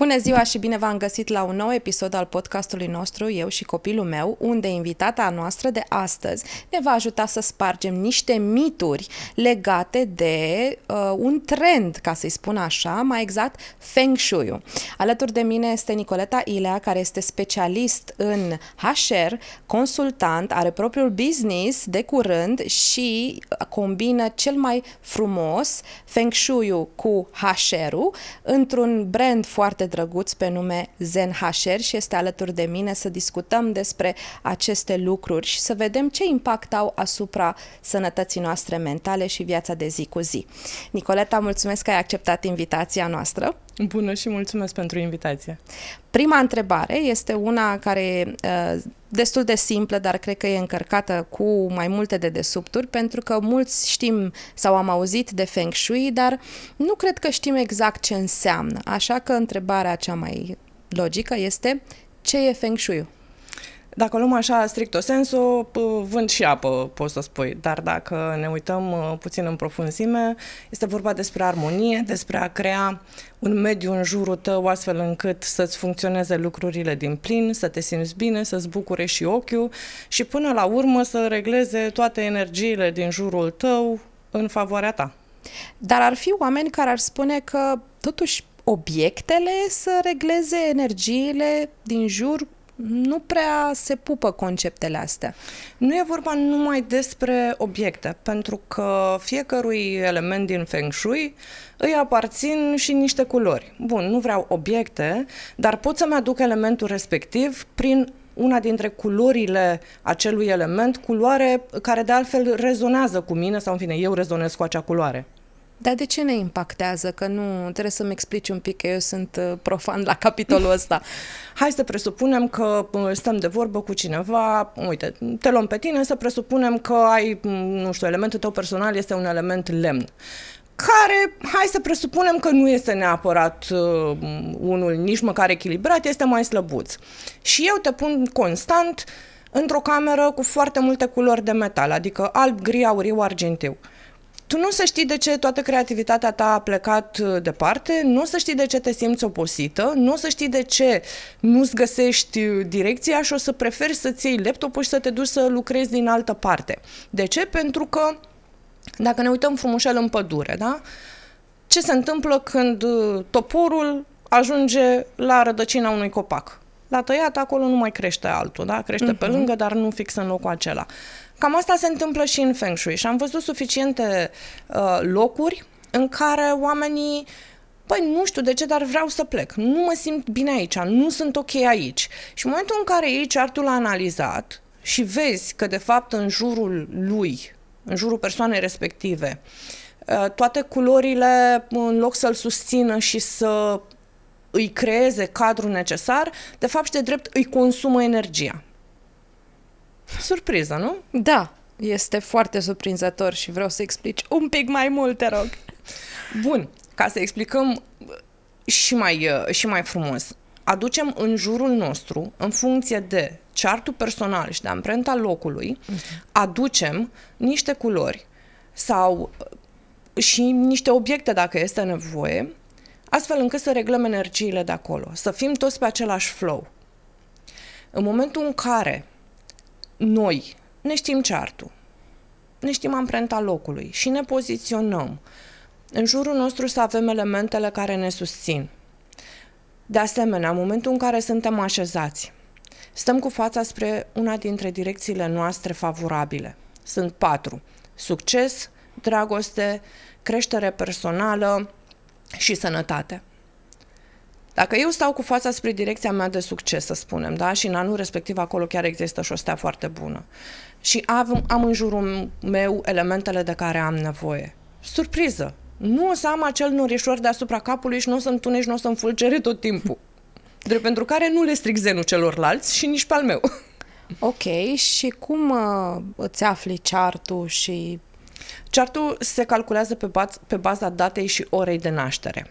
Bună ziua și bine v-am găsit la un nou episod al podcastului nostru, eu și copilul meu, unde invitata noastră de astăzi ne va ajuta să spargem niște mituri legate de uh, un trend, ca să-i spun așa, mai exact Feng Shui. Alături de mine este Nicoleta Ilea, care este specialist în HR, consultant, are propriul business de curând și combină cel mai frumos Feng Shui cu HR-ul într-un brand foarte drăguț pe nume Zen HR și este alături de mine să discutăm despre aceste lucruri și să vedem ce impact au asupra sănătății noastre mentale și viața de zi cu zi. Nicoleta, mulțumesc că ai acceptat invitația noastră. Bună și mulțumesc pentru invitație. Prima întrebare este una care e uh, destul de simplă, dar cred că e încărcată cu mai multe de desubturi, pentru că mulți știm sau am auzit de Feng Shui, dar nu cred că știm exact ce înseamnă. Așa că întrebarea cea mai logică este ce e Feng Shui? Dacă o luăm așa stricto sensu, vânt și apă, poți să spui. Dar dacă ne uităm uh, puțin în profunzime, este vorba despre armonie, despre a crea un mediu în jurul tău astfel încât să-ți funcționeze lucrurile din plin, să te simți bine, să-ți bucure și ochiul și până la urmă să regleze toate energiile din jurul tău în favoarea ta. Dar ar fi oameni care ar spune că totuși obiectele să regleze energiile din jur nu prea se pupă conceptele astea. Nu e vorba numai despre obiecte, pentru că fiecărui element din Feng Shui îi aparțin și niște culori. Bun, nu vreau obiecte, dar pot să-mi aduc elementul respectiv prin una dintre culorile acelui element, culoare care de altfel rezonează cu mine sau în fine, eu rezonez cu acea culoare. Dar de ce ne impactează? Că nu, trebuie să-mi explici un pic, că eu sunt uh, profan la capitolul ăsta. Hai să presupunem că uh, stăm de vorbă cu cineva, uite, te luăm pe tine, să presupunem că ai, mm, nu știu, elementul tău personal este un element lemn care, hai să presupunem că nu este neapărat uh, unul nici măcar echilibrat, este mai slăbuț. Și eu te pun constant într-o cameră cu foarte multe culori de metal, adică alb, gri, auriu, argintiu. Uh, tu nu o să știi de ce toată creativitatea ta a plecat uh, departe, nu o să știi de ce te simți oposită, nu o să știi de ce nu-ți găsești uh, direcția și o să preferi să-ți iei laptopul și să te duci să lucrezi din altă parte. De ce? Pentru că dacă ne uităm frumușel în pădure, da? Ce se întâmplă când uh, toporul ajunge la rădăcina unui copac? La tăiat acolo nu mai crește altul, da? Crește uh-huh. pe mhm. lângă, dar nu fix în locul acela. Cam asta se întâmplă și în Feng Shui și am văzut suficiente uh, locuri în care oamenii Păi nu știu de ce, dar vreau să plec. Nu mă simt bine aici, nu sunt ok aici. Și în momentul în care iei chartul analizat și vezi că de fapt în jurul lui, în jurul persoanei respective, uh, toate culorile, în loc să-l susțină și să îi creeze cadrul necesar, de fapt și de drept îi consumă energia. Surpriză, nu? Da, este foarte surprinzător și vreau să explici un pic mai mult, te rog. Bun, ca să explicăm și mai, și mai frumos. Aducem în jurul nostru, în funcție de chartul personal și de amprenta locului, uh-huh. aducem niște culori sau și niște obiecte dacă este nevoie, astfel încât să reglăm energiile de acolo, să fim toți pe același flow. În momentul în care noi ne știm chartul, ne știm amprenta locului și ne poziționăm. În jurul nostru să avem elementele care ne susțin. De asemenea, în momentul în care suntem așezați, stăm cu fața spre una dintre direcțiile noastre favorabile. Sunt patru. Succes, dragoste, creștere personală și sănătate. Dacă eu stau cu fața spre direcția mea de succes, să spunem, da? și în anul respectiv acolo chiar există și o stea foarte bună, și am, am în jurul meu elementele de care am nevoie. Surpriză! Nu o să am acel norișor deasupra capului și nu o să întunești, nu o să înfulgere tot timpul. Drept pentru care nu le stric zenul celorlalți și nici pe al meu. Ok, și cum uh, îți afli chartul și... Chartul se calculează pe, baz- pe baza datei și orei de naștere.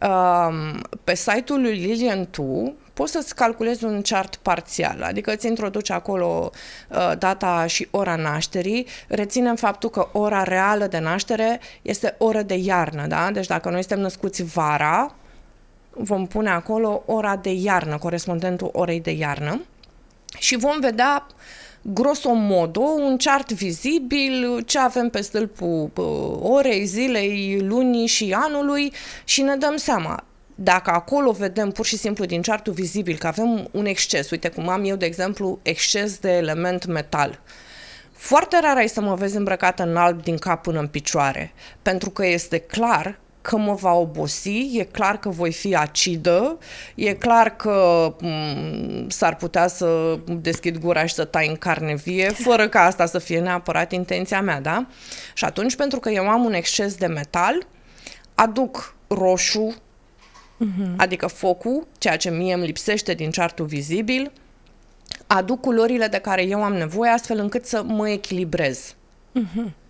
Um, pe site-ul lui Lilian Tu poți să-ți calculezi un chart parțial, adică îți introduci acolo uh, data și ora nașterii, reținem faptul că ora reală de naștere este oră de iarnă, da? Deci dacă noi suntem născuți vara, vom pune acolo ora de iarnă, corespondentul orei de iarnă și vom vedea grosomodo un chart vizibil, ce avem pe stâlpul orei, zilei, lunii și anului și ne dăm seama. Dacă acolo vedem pur și simplu din chartul vizibil că avem un exces, uite cum am eu, de exemplu, exces de element metal, foarte rar ai să mă vezi îmbrăcată în alb din cap până în picioare, pentru că este clar că mă va obosi, e clar că voi fi acidă, e clar că m- mm, s-ar putea să deschid gura și să tai în carne vie, fără ca asta să fie neapărat intenția mea, da? Și atunci, pentru că eu am un exces de metal, aduc roșu, uh-huh. adică focul, ceea ce mie îmi lipsește din chartul vizibil, aduc culorile de care eu am nevoie astfel încât să mă echilibrez. Uh-huh.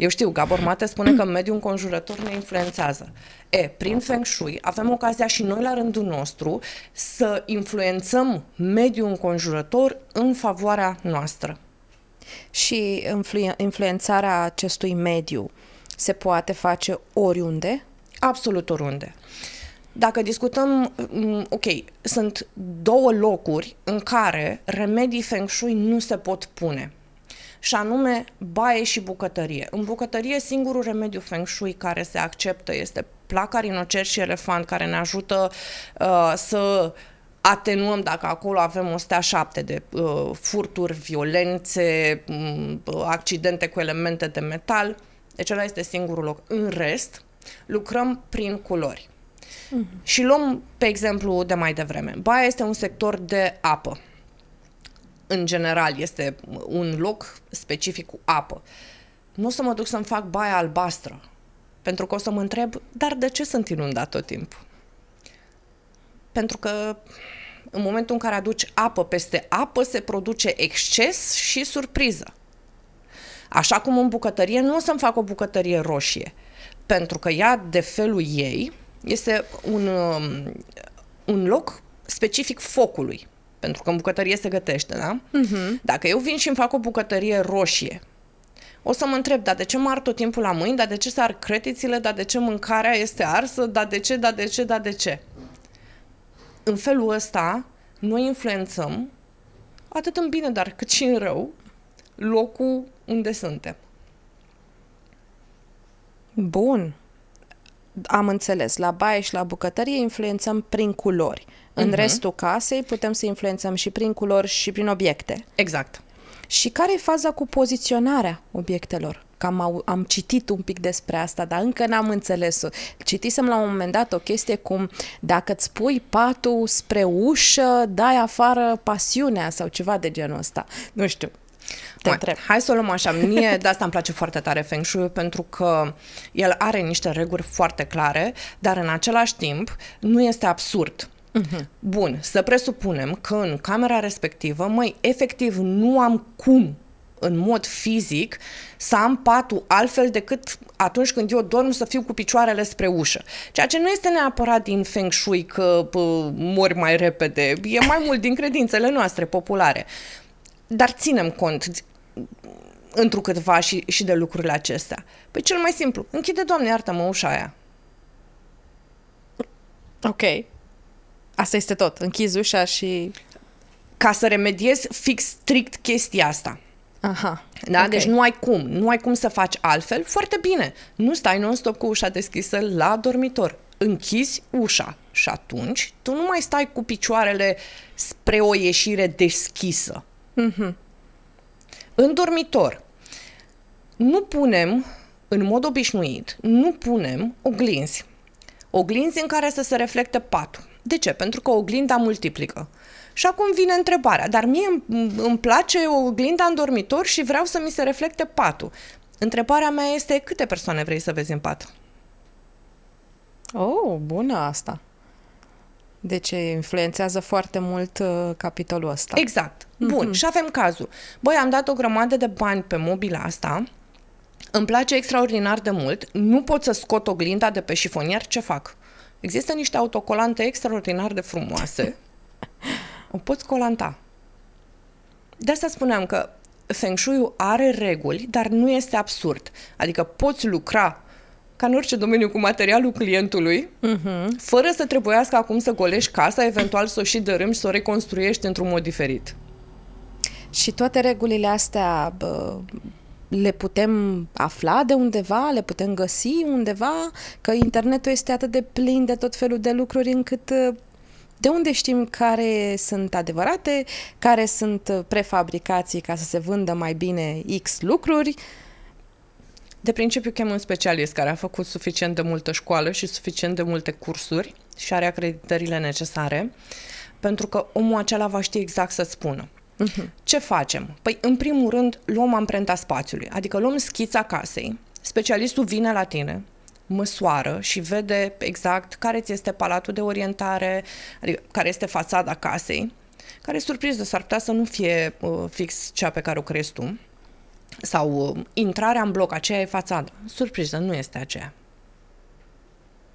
Eu știu, Gabor Mate spune că mediul înconjurător ne influențează. E, prin Feng Shui avem ocazia și noi la rândul nostru să influențăm mediul înconjurător în favoarea noastră. Și influ- influențarea acestui mediu se poate face oriunde? Absolut oriunde. Dacă discutăm, mm, ok, sunt două locuri în care remedii Feng Shui nu se pot pune și anume baie și bucătărie. În bucătărie, singurul remediu feng shui care se acceptă este placa rinocer și elefant, care ne ajută uh, să atenuăm dacă acolo avem o stea șapte de uh, furturi, violențe, um, accidente cu elemente de metal. Deci ăla este singurul loc. În rest, lucrăm prin culori. Mm-hmm. Și luăm, pe exemplu, de mai devreme. Baia este un sector de apă în general, este un loc specific cu apă. Nu o să mă duc să-mi fac baia albastră, pentru că o să mă întreb, dar de ce sunt inundat tot timpul? Pentru că în momentul în care aduci apă peste apă, se produce exces și surpriză. Așa cum în bucătărie, nu o să-mi fac o bucătărie roșie, pentru că ea, de felul ei, este un, um, un loc specific focului pentru că în bucătărie se gătește, da? Uh-huh. Dacă eu vin și îmi fac o bucătărie roșie, o să mă întreb, dar de ce mă ar tot timpul la mâini, dar de ce se ar cretițile, dar de ce mâncarea este arsă, dar de ce, dar de ce, dar de ce? În felul ăsta, noi influențăm atât în bine, dar cât și în rău, locul unde suntem. Bun. Am înțeles. La baie și la bucătărie influențăm prin culori. În uh-huh. restul casei putem să influențăm și prin culori și prin obiecte. Exact. Și care e faza cu poziționarea obiectelor? Că am, am citit un pic despre asta, dar încă n-am înțeles-o. Citisem la un moment dat o chestie cum dacă îți pui patul spre ușă, dai afară pasiunea sau ceva de genul ăsta. Nu știu. Te întreb. Hai să o luăm așa. Mie de asta îmi place foarte tare Feng Shui pentru că el are niște reguli foarte clare, dar în același timp nu este absurd. Uh-huh. Bun, să presupunem că în camera respectivă, măi, efectiv nu am cum în mod fizic să am patul altfel decât atunci când eu dorm să fiu cu picioarele spre ușă. Ceea ce nu este neapărat din feng shui că pă, mori mai repede, e mai mult din credințele noastre populare. Dar ținem cont întrucâtva și, și de lucrurile acestea. Păi cel mai simplu, închide, Doamne, iartă-mă, ușa aia. Ok. Asta este tot. Închizi ușa și... Ca să remediezi fix strict chestia asta. Aha. Da? Okay. Deci nu ai cum. Nu ai cum să faci altfel. Foarte bine. Nu stai non-stop cu ușa deschisă la dormitor. Închizi ușa și atunci tu nu mai stai cu picioarele spre o ieșire deschisă. Mm-hmm. În dormitor nu punem, în mod obișnuit, nu punem oglinzi. Oglinzi în care să se reflecte patul. De ce? Pentru că oglinda multiplică. Și acum vine întrebarea, dar mie îmi place oglinda în dormitor și vreau să mi se reflecte patul. Întrebarea mea este câte persoane vrei să vezi în pat? Oh, bună asta. Deci influențează foarte mult uh, capitolul ăsta. Exact. Bun. Mm-hmm. Și avem cazul. Băi, am dat o grămadă de bani pe mobila asta, îmi place extraordinar de mult, nu pot să scot oglinda de pe șifonier, ce fac? Există niște autocolante extraordinar de frumoase. O poți colanta. De asta spuneam că Feng Shui are reguli, dar nu este absurd. Adică poți lucra ca în orice domeniu, cu materialul clientului, uh-huh. fără să trebuiască acum să golești casa, eventual să o și dărâmi și să o reconstruiești într-un mod diferit. Și toate regulile astea bă, le putem afla de undeva, le putem găsi undeva, că internetul este atât de plin de tot felul de lucruri încât de unde știm care sunt adevărate, care sunt prefabricații ca să se vândă mai bine X lucruri? De principiu chem un specialist care a făcut suficient de multă școală și suficient de multe cursuri și are acreditările necesare, pentru că omul acela va ști exact să spună. Uh-huh. Ce facem? Păi, în primul rând, luăm amprenta spațiului, adică luăm schița casei, specialistul vine la tine, măsoară și vede exact care ți este palatul de orientare, adică care este fațada casei, care surpriză, s-ar putea să nu fie uh, fix cea pe care o crezi tu, sau uh, intrarea în bloc, aceea e fațada. Surpriză, nu este aceea.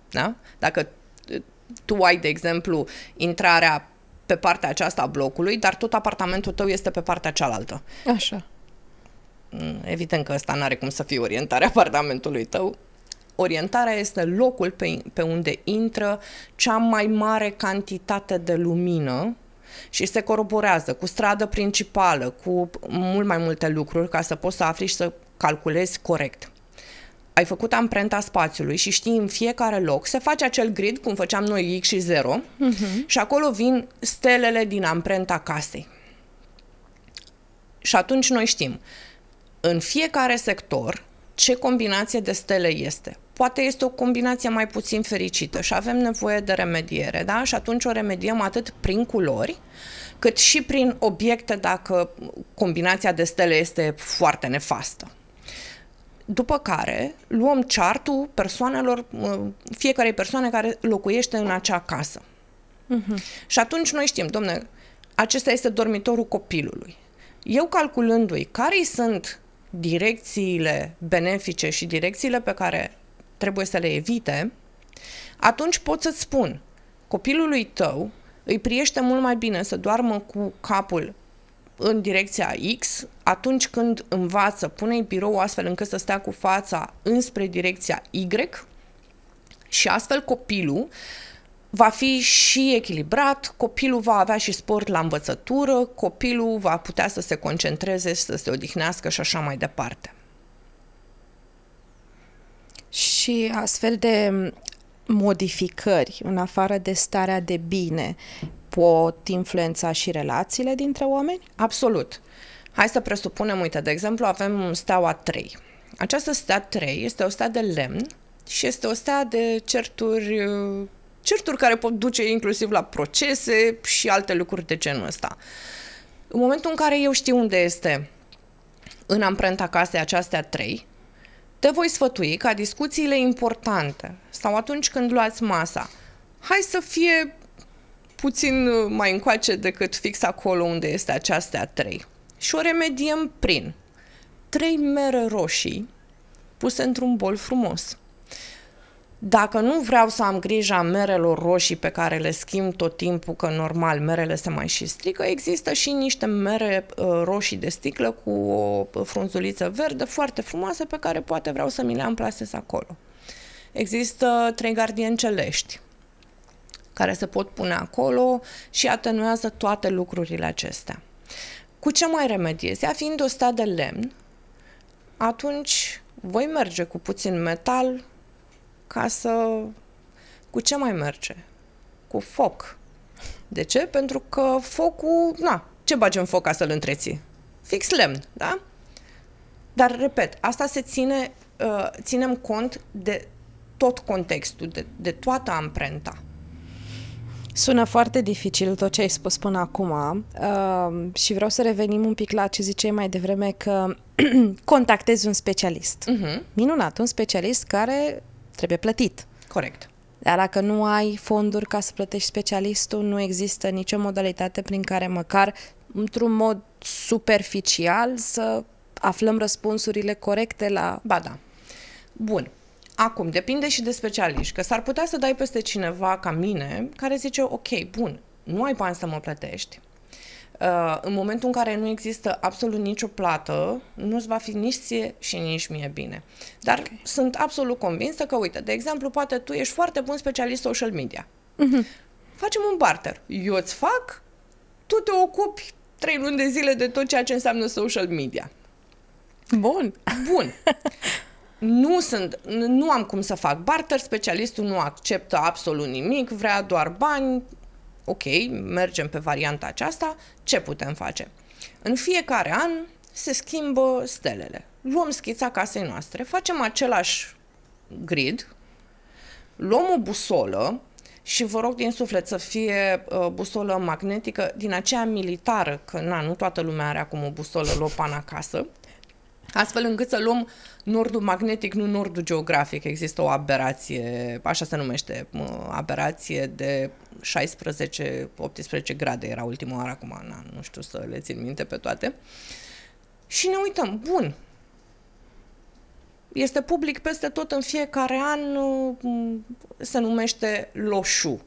Da? Dacă uh, tu ai, de exemplu, intrarea pe partea aceasta a blocului, dar tot apartamentul tău este pe partea cealaltă. Așa. Mm, evident că ăsta nu are cum să fie orientarea apartamentului tău. Orientarea este locul pe, pe unde intră cea mai mare cantitate de lumină și se coroborează cu stradă principală, cu mult mai multe lucruri ca să poți să afli și să calculezi corect. Ai făcut amprenta spațiului și știi în fiecare loc, se face acel grid, cum făceam noi X și 0, uh-huh. Mhm. și acolo vin stelele din amprenta casei. Și atunci noi știm, în fiecare sector, ce combinație de stele este poate este o combinație mai puțin fericită și avem nevoie de remediere, da? Și atunci o remediem atât prin culori, cât și prin obiecte dacă combinația de stele este foarte nefastă. După care luăm chartul persoanelor, fiecarei persoane care locuiește în acea casă. Uh-huh. Și atunci noi știm, domne, acesta este dormitorul copilului. Eu calculându-i care sunt direcțiile benefice și direcțiile pe care trebuie să le evite, atunci pot să-ți spun, copilului tău îi priește mult mai bine să doarmă cu capul în direcția X, atunci când învață, pune birou astfel încât să stea cu fața înspre direcția Y și astfel copilul va fi și echilibrat, copilul va avea și sport la învățătură, copilul va putea să se concentreze, să se odihnească și așa mai departe. Și astfel de modificări, în afară de starea de bine, pot influența și relațiile dintre oameni? Absolut. Hai să presupunem, uite, de exemplu, avem steaua 3. Această stea 3 este o stea de lemn și este o stea de certuri, certuri care pot duce inclusiv la procese și alte lucruri de genul ăsta. În momentul în care eu știu unde este în amprenta casei aceastea 3, te voi sfătui ca discuțiile importante sau atunci când luați masa, hai să fie puțin uh, mai încoace decât fix acolo unde este această trei. Și o remediem prin trei mere roșii puse într-un bol frumos. Dacă nu vreau să am grija merelor roșii pe care le schimb tot timpul, că normal merele se mai și strică, există și niște mere uh, roșii de sticlă cu o frunzuliță verde foarte frumoasă pe care poate vreau să mi le amplasez acolo. Există trei gardieni celești care se pot pune acolo și atenuează toate lucrurile acestea. Cu ce mai remediez? Ea fiind o stea de lemn, atunci voi merge cu puțin metal, ca să... Cu ce mai merge? Cu foc. De ce? Pentru că focul, na, ce bagi în foc ca să-l întreții? Fix lemn, da? Dar, repet, asta se ține, uh, ținem cont de tot contextul, de, de toată amprenta. Sună foarte dificil tot ce ai spus până acum uh, și vreau să revenim un pic la ce ziceai mai devreme că contactezi un specialist. Uh-huh. Minunat, un specialist care trebuie plătit. Corect. Dar dacă nu ai fonduri ca să plătești specialistul, nu există nicio modalitate prin care măcar într-un mod superficial să aflăm răspunsurile corecte la... Ba da. Bun. Acum, depinde și de specialiști, că s-ar putea să dai peste cineva ca mine care zice, ok, bun, nu ai bani să mă plătești, Uh, în momentul în care nu există absolut nicio plată, nu-ți va fi nici ție și nici mie bine. Dar okay. sunt absolut convinsă că, uite, de exemplu, poate tu ești foarte bun specialist social media. Uh-huh. Facem un barter. Eu îți fac, tu te ocupi trei luni de zile de tot ceea ce înseamnă social media. Bun. Bun. nu sunt, nu am cum să fac. Barter, specialistul nu acceptă absolut nimic, vrea doar bani, ok, mergem pe varianta aceasta, ce putem face? În fiecare an se schimbă stelele. Luăm schița casei noastre, facem același grid, luăm o busolă și vă rog din suflet să fie uh, busolă magnetică. Din aceea militară, că na, nu toată lumea are acum o busolă Lopan acasă, astfel încât să luăm nordul magnetic, nu nordul geografic. Există o aberație, așa se numește, aberație de 16-18 grade era ultima oară, acum na, nu știu să le țin minte pe toate. Și ne uităm, bun, este public peste tot în fiecare an, se numește Loșu.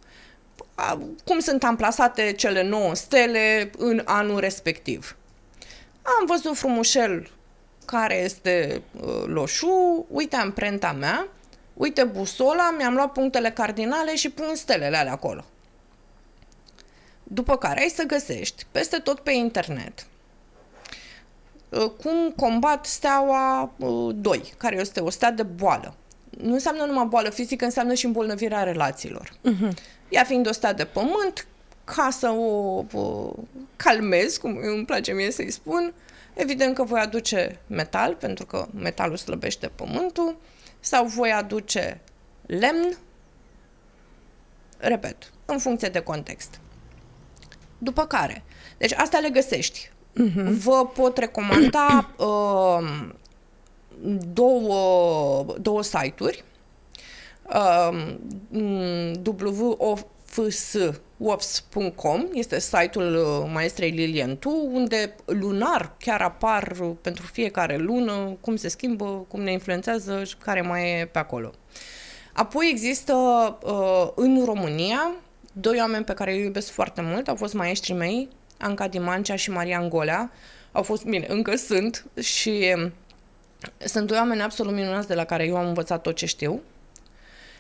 Cum sunt amplasate cele 9 stele în anul respectiv? Am văzut frumușel care este uh, loșu, uite amprenta mea, uite busola, mi-am luat punctele cardinale și pun stelele alea acolo. După care ai să găsești peste tot pe internet uh, cum combat steaua 2, uh, care este o stea de boală. Nu înseamnă numai boală fizică, înseamnă și îmbolnăvirea relațiilor. Uh-huh. Ea fiind o stea de pământ, ca să o, o calmez, cum îmi place mie să-i spun, Evident că voi aduce metal, pentru că metalul slăbește pământul, sau voi aduce lemn, repet, în funcție de context. După care, deci astea le găsești. Uh-huh. Vă pot recomanda uh, două, două site-uri. Uh, WOFS wops.com este site-ul uh, maestrei Lilian Tu, unde lunar chiar apar uh, pentru fiecare lună cum se schimbă, cum ne influențează și care mai e pe acolo. Apoi există uh, în România doi oameni pe care îi iubesc foarte mult, au fost maestrii mei, Anca Dimancea și Maria Angolea. Au fost, bine, încă sunt și um, sunt doi oameni absolut minunați de la care eu am învățat tot ce știu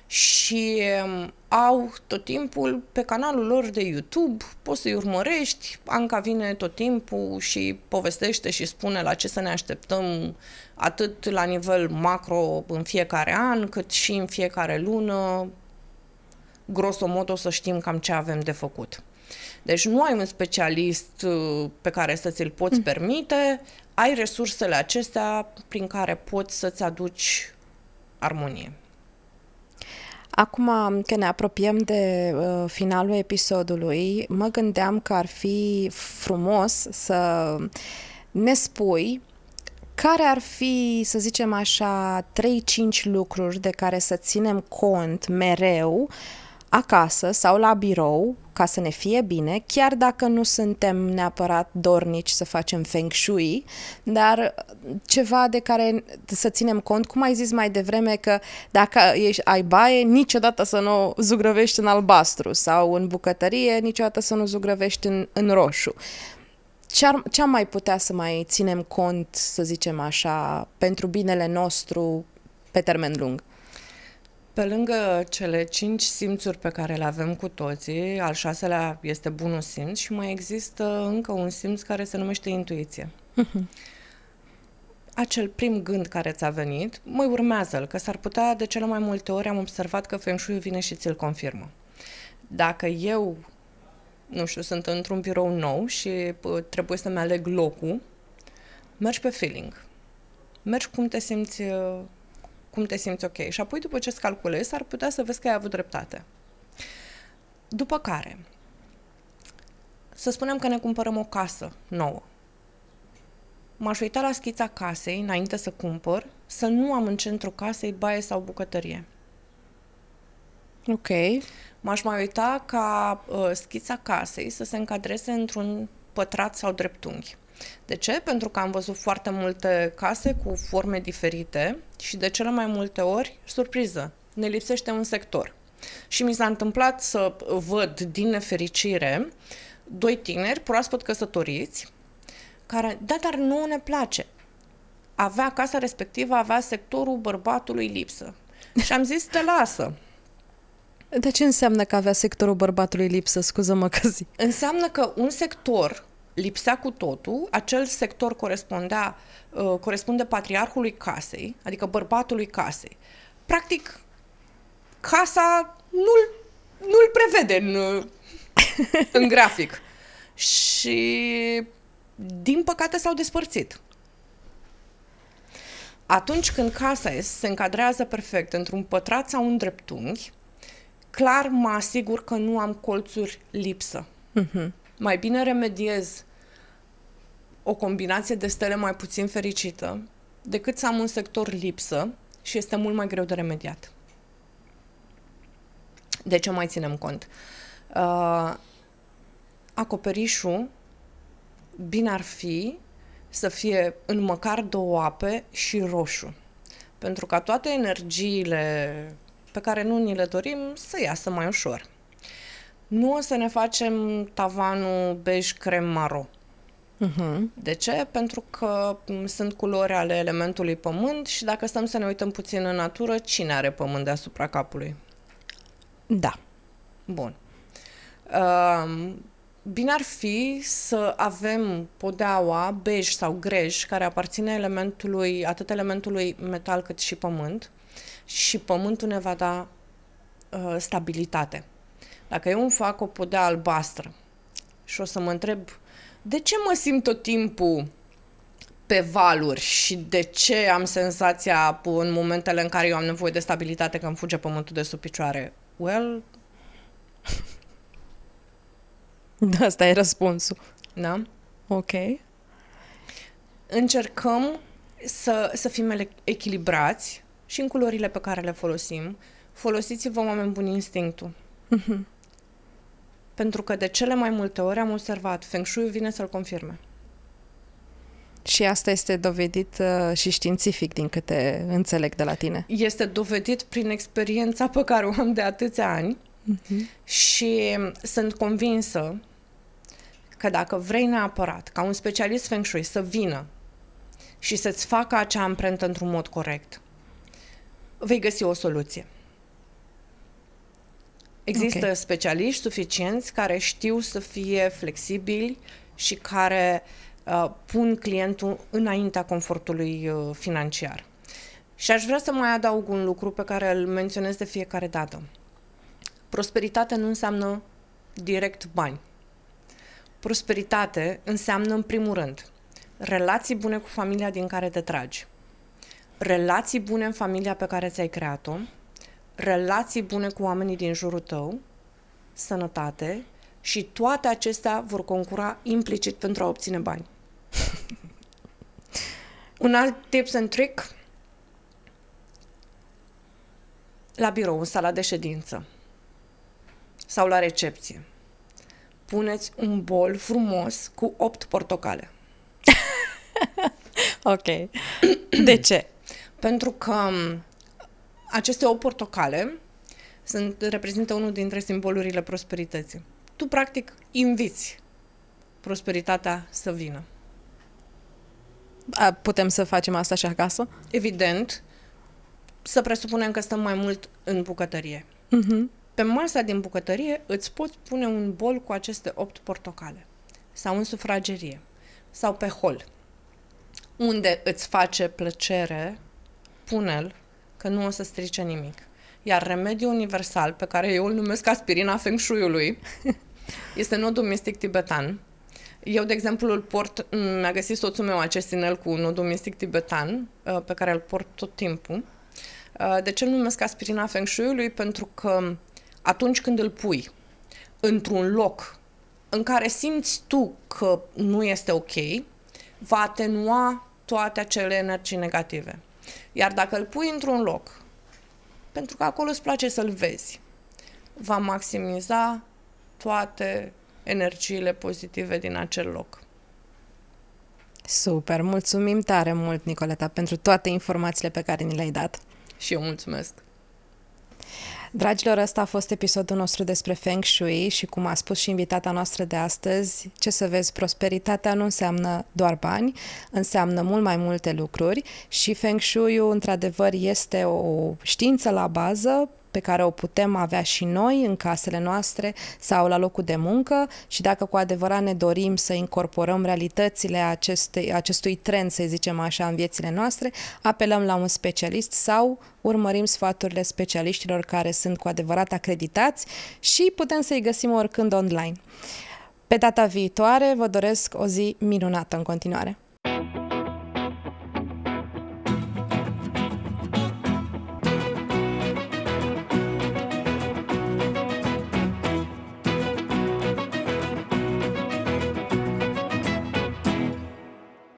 și um, au tot timpul pe canalul lor de YouTube, poți să-i urmărești, Anca vine tot timpul și povestește și spune la ce să ne așteptăm atât la nivel macro în fiecare an, cât și în fiecare lună, grosomodo să știm cam ce avem de făcut. Deci nu ai un specialist uh, pe care să ți-l poți mm. permite, ai resursele acestea prin care poți să-ți aduci armonie. Acum că ne apropiem de uh, finalul episodului, mă gândeam că ar fi frumos să ne spui care ar fi, să zicem așa, 3-5 lucruri de care să ținem cont mereu acasă sau la birou ca să ne fie bine, chiar dacă nu suntem neapărat dornici să facem feng shui, dar ceva de care să ținem cont, cum ai zis mai devreme că dacă ești, ai baie, niciodată să nu zugrăvești în albastru sau în bucătărie, niciodată să nu zugrăvești în, în roșu. Ce, ar, ce am mai putea să mai ținem cont, să zicem așa, pentru binele nostru pe termen lung? Pe lângă cele cinci simțuri pe care le avem cu toții, al șaselea este bunul simț și mai există încă un simț care se numește intuiție. Acel prim gând care ți-a venit, mai urmează-l, că s-ar putea, de cele mai multe ori am observat că Feng Shui vine și ți-l confirmă. Dacă eu, nu știu, sunt într-un birou nou și trebuie să-mi aleg locul, mergi pe feeling. Mergi cum te simți cum te simți ok. Și apoi, după ce îți calculezi, ar putea să vezi că ai avut dreptate. După care, să spunem că ne cumpărăm o casă nouă. M-aș uita la schița casei înainte să cumpăr, să nu am în centru casei baie sau bucătărie. Ok. M-aș mai uita ca uh, schița casei să se încadreze într-un pătrat sau dreptunghi. De ce? Pentru că am văzut foarte multe case cu forme diferite și de cele mai multe ori, surpriză, ne lipsește un sector. Și mi s-a întâmplat să văd din nefericire doi tineri proaspăt căsătoriți, care, da, dar nu ne place. Avea casa respectivă, avea sectorul bărbatului lipsă. Și am zis, te lasă. De ce înseamnă că avea sectorul bărbatului lipsă? Scuză-mă că zic. Înseamnă că un sector lipsea cu totul, acel sector corespundea, uh, corespunde patriarhului casei, adică bărbatului casei. Practic, casa nu-l, nu-l prevede în, în grafic. Și, din păcate, s-au despărțit. Atunci când casa se încadrează perfect într-un pătrat sau un dreptunghi, clar mă asigur că nu am colțuri lipsă. Uh-huh. Mai bine remediez o combinație de stele mai puțin fericită decât să am un sector lipsă și este mult mai greu de remediat. De ce mai ținem cont? Uh, acoperișul bine ar fi să fie în măcar două ape și roșu. Pentru ca toate energiile pe care nu ni le dorim să iasă mai ușor. Nu o să ne facem tavanul bej crem maro. Uh-huh. De ce? Pentru că sunt culori ale elementului pământ și dacă stăm să ne uităm puțin în natură, cine are pământ deasupra capului? Da. Bun. Uh, bine ar fi să avem podeaua bej sau grej care aparține elementului, atât elementului metal cât și pământ și pământul ne va da uh, stabilitate. Dacă eu îmi fac o podea albastră și o să mă întreb de ce mă simt tot timpul pe valuri și de ce am senzația în momentele în care eu am nevoie de stabilitate că îmi fuge pământul de sub picioare? Well... Da, asta e răspunsul. Da? Ok. Încercăm să, să fim echilibrați și în culorile pe care le folosim. Folosiți-vă, oameni buni, instinctul. Uh-huh. Pentru că de cele mai multe ori am observat, Feng Shui vine să-l confirme. Și asta este dovedit uh, și științific, din câte înțeleg de la tine. Este dovedit prin experiența pe care o am de atâția ani uh-huh. și sunt convinsă că dacă vrei neapărat ca un specialist Feng Shui să vină și să-ți facă acea amprentă într-un mod corect, vei găsi o soluție. Există okay. specialiști suficienți care știu să fie flexibili și care uh, pun clientul înaintea confortului uh, financiar. Și aș vrea să mai adaug un lucru pe care îl menționez de fiecare dată. Prosperitate nu înseamnă direct bani. Prosperitate înseamnă, în primul rând, relații bune cu familia din care te tragi, relații bune în familia pe care ți-ai creat-o, relații bune cu oamenii din jurul tău, sănătate și toate acestea vor concura implicit pentru a obține bani. Un alt tips and trick la birou, în sala de ședință sau la recepție. Puneți un bol frumos cu opt portocale. ok. De ce? Pentru că aceste opt portocale sunt, reprezintă unul dintre simbolurile prosperității. Tu, practic, inviți prosperitatea să vină. A, putem să facem asta și acasă? Evident, să presupunem că stăm mai mult în bucătărie. Uh-huh. Pe masa din bucătărie îți poți pune un bol cu aceste opt portocale. Sau în sufragerie. Sau pe hol. Unde îți face plăcere, pune-l că nu o să strice nimic. Iar remediul universal, pe care eu îl numesc aspirina feng shui-ului, este nodul mistic tibetan. Eu, de exemplu, îl port, mi-a găsit soțul meu acest inel cu nodul mistic tibetan, uh, pe care îl port tot timpul. Uh, de ce îl numesc aspirina feng shui-ului? Pentru că atunci când îl pui într-un loc în care simți tu că nu este ok, va atenua toate acele energii negative. Iar dacă îl pui într-un loc, pentru că acolo îți place să-l vezi, va maximiza toate energiile pozitive din acel loc. Super, mulțumim tare mult, Nicoleta, pentru toate informațiile pe care ni le-ai dat. Și eu mulțumesc. Dragilor, ăsta a fost episodul nostru despre Feng Shui și cum a spus și invitata noastră de astăzi, ce să vezi, prosperitatea nu înseamnă doar bani, înseamnă mult mai multe lucruri și Feng Shui-ul, într-adevăr, este o știință la bază pe care o putem avea și noi în casele noastre sau la locul de muncă și dacă cu adevărat ne dorim să incorporăm realitățile aceste, acestui trend, să zicem așa, în viețile noastre, apelăm la un specialist sau urmărim sfaturile specialiștilor care sunt cu adevărat acreditați și putem să-i găsim oricând online. Pe data viitoare vă doresc o zi minunată în continuare!